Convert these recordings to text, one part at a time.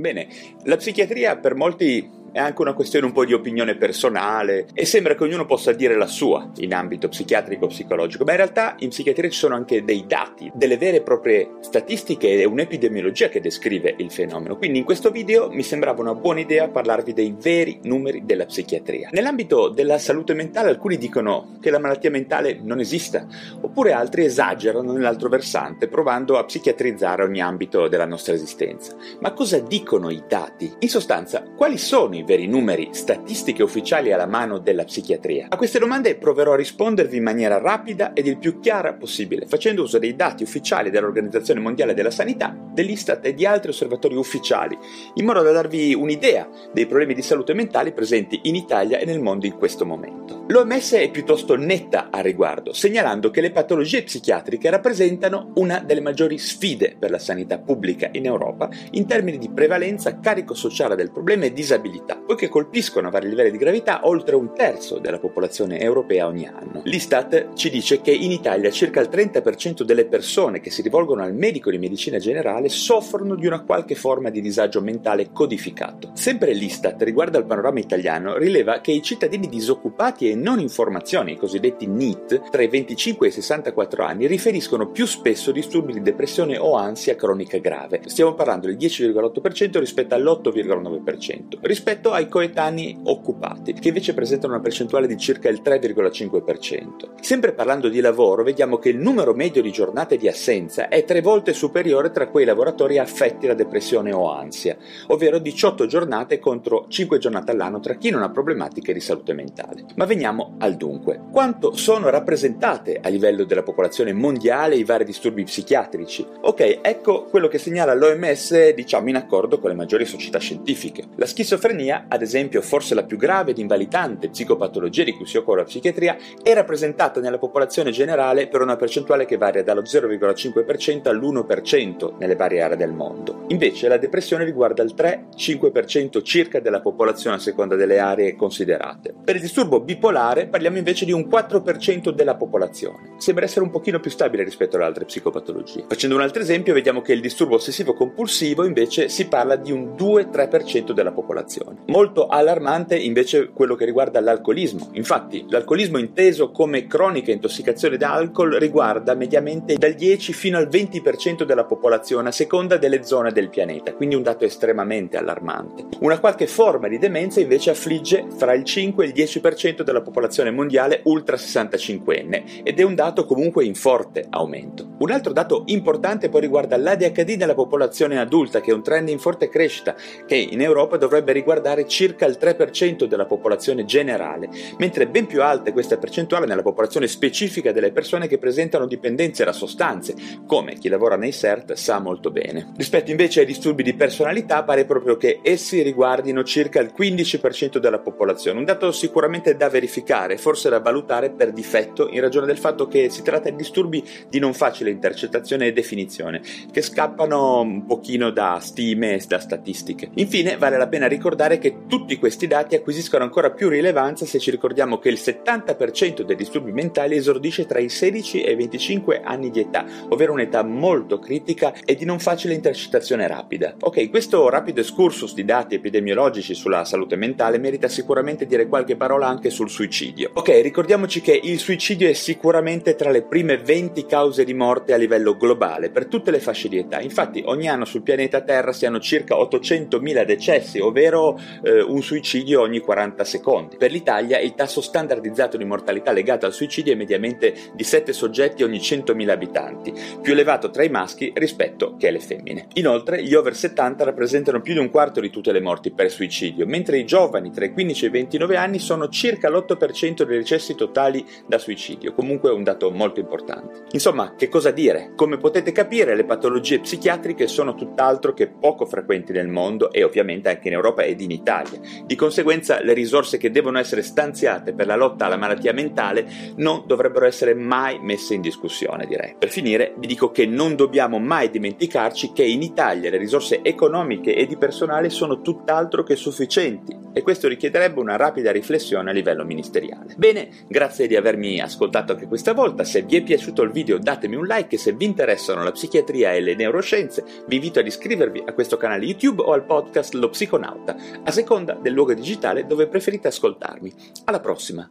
Bene, la psichiatria per molti è anche una questione un po' di opinione personale e sembra che ognuno possa dire la sua in ambito psichiatrico o psicologico, ma in realtà in psichiatria ci sono anche dei dati, delle vere e proprie statistiche e un'epidemiologia che descrive il fenomeno. Quindi in questo video mi sembrava una buona idea parlarvi dei veri numeri della psichiatria. Nell'ambito della salute mentale alcuni dicono che la malattia mentale non esista, oppure altri esagerano nell'altro versante provando a psichiatrizzare ogni ambito della nostra esistenza. Ma cosa dicono i dati? In sostanza, quali sono i veri numeri, statistiche ufficiali alla mano della psichiatria? A queste domande proverò a rispondervi in maniera rapida ed il più chiara possibile, facendo uso dei dati ufficiali dell'Organizzazione Mondiale della Sanità, dell'Istat e di altri osservatori ufficiali, in modo da darvi un'idea dei problemi di salute mentale presenti in Italia e nel mondo in questo momento. L'OMS è piuttosto netta a riguardo, segnalando che le patologie psichiatriche rappresentano una delle maggiori sfide per la sanità pubblica in Europa in termini di prevalenza, carico sociale del problema e disabilità poiché colpiscono a vari livelli di gravità oltre un terzo della popolazione europea ogni anno. L'Istat ci dice che in Italia circa il 30% delle persone che si rivolgono al medico di medicina generale soffrono di una qualche forma di disagio mentale codificato. Sempre l'Istat, riguardo al panorama italiano, rileva che i cittadini disoccupati e non in formazione, i cosiddetti NEET, tra i 25 e i 64 anni, riferiscono più spesso disturbi di depressione o ansia cronica grave. Stiamo parlando del 10,8% rispetto all'8,9%. Rispetto rispetto ai coetanei occupati, che invece presentano una percentuale di circa il 3,5%. Sempre parlando di lavoro, vediamo che il numero medio di giornate di assenza è tre volte superiore tra quei lavoratori affetti da depressione o ansia, ovvero 18 giornate contro 5 giornate all'anno tra chi non ha problematiche di salute mentale. Ma veniamo al dunque. Quanto sono rappresentate a livello della popolazione mondiale i vari disturbi psichiatrici? Ok, ecco quello che segnala l'OMS, diciamo in accordo con le maggiori società scientifiche. La schizofrenia schizofrenia, ad esempio forse la più grave ed invalidante psicopatologia di cui si occupa la psichiatria, è rappresentata nella popolazione generale per una percentuale che varia dallo 0,5% all'1% nelle varie aree del mondo. Invece la depressione riguarda il 3-5% circa della popolazione a seconda delle aree considerate. Per il disturbo bipolare parliamo invece di un 4% della popolazione. Sembra essere un pochino più stabile rispetto alle altre psicopatologie. Facendo un altro esempio, vediamo che il disturbo ossessivo compulsivo invece si parla di un 2-3% della popolazione. Molto allarmante invece quello che riguarda l'alcolismo. Infatti, l'alcolismo inteso come cronica intossicazione da alcol riguarda mediamente dal 10 fino al 20% della popolazione a seconda delle zone del pianeta, quindi un dato estremamente allarmante. Una qualche forma di demenza invece affligge fra il 5 e il 10% della popolazione mondiale ultra 65enne ed è un dato comunque in forte aumento. Un altro dato importante poi riguarda l'ADHD nella popolazione adulta, che è un trend in forte crescita, che in Europa dovrebbe riguardare riguardare circa il 3% della popolazione generale, mentre ben più alta è questa percentuale nella popolazione specifica delle persone che presentano dipendenze da sostanze, come chi lavora nei CERT sa molto bene. Rispetto invece ai disturbi di personalità pare proprio che essi riguardino circa il 15% della popolazione, un dato sicuramente da verificare, forse da valutare per difetto in ragione del fatto che si tratta di disturbi di non facile intercettazione e definizione, che scappano un pochino da stime e da statistiche. Infine vale la pena ricordare che tutti questi dati acquisiscono ancora più rilevanza se ci ricordiamo che il 70% dei disturbi mentali esordisce tra i 16 e i 25 anni di età, ovvero un'età molto critica e di non facile intercettazione rapida. Ok, questo rapido excursus di dati epidemiologici sulla salute mentale merita sicuramente dire qualche parola anche sul suicidio. Ok, ricordiamoci che il suicidio è sicuramente tra le prime 20 cause di morte a livello globale per tutte le fasce di età. Infatti ogni anno sul pianeta Terra si hanno circa 800.000 decessi, ovvero eh, un suicidio ogni 40 secondi. Per l'Italia il tasso standardizzato di mortalità legato al suicidio è mediamente di 7 soggetti ogni 100.000 abitanti, più elevato tra i maschi rispetto che alle femmine. Inoltre gli over 70 rappresentano più di un quarto di tutte le morti per suicidio, mentre i giovani tra i 15 e i 29 anni sono circa l'8% dei recessi totali da suicidio, comunque un dato molto importante. Insomma, che cosa dire? Come potete capire, le patologie psichiatriche sono tutt'altro che poco frequenti nel mondo e ovviamente anche in Europa ed in Italia. Di conseguenza, le risorse che devono essere stanziate per la lotta alla malattia mentale non dovrebbero essere mai messe in discussione, direi. Per finire, vi dico che non dobbiamo mai dimenticarci che in Italia le risorse economiche e di personale sono tutt'altro che sufficienti e questo richiederebbe una rapida riflessione a livello ministeriale. Bene, grazie di avermi ascoltato anche questa volta. Se vi è piaciuto il video datemi un like e se vi interessano la psichiatria e le neuroscienze vi invito ad iscrivervi a questo canale YouTube o al podcast Lo Psiconauta, a seconda del luogo digitale dove preferite ascoltarmi. Alla prossima!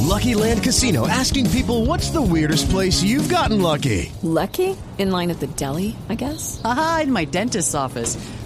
Lucky Land Casino asking people what's the weirdest place you've gotten lucky? Lucky? In line at the deli, I guess? Aha, in my dentist's office.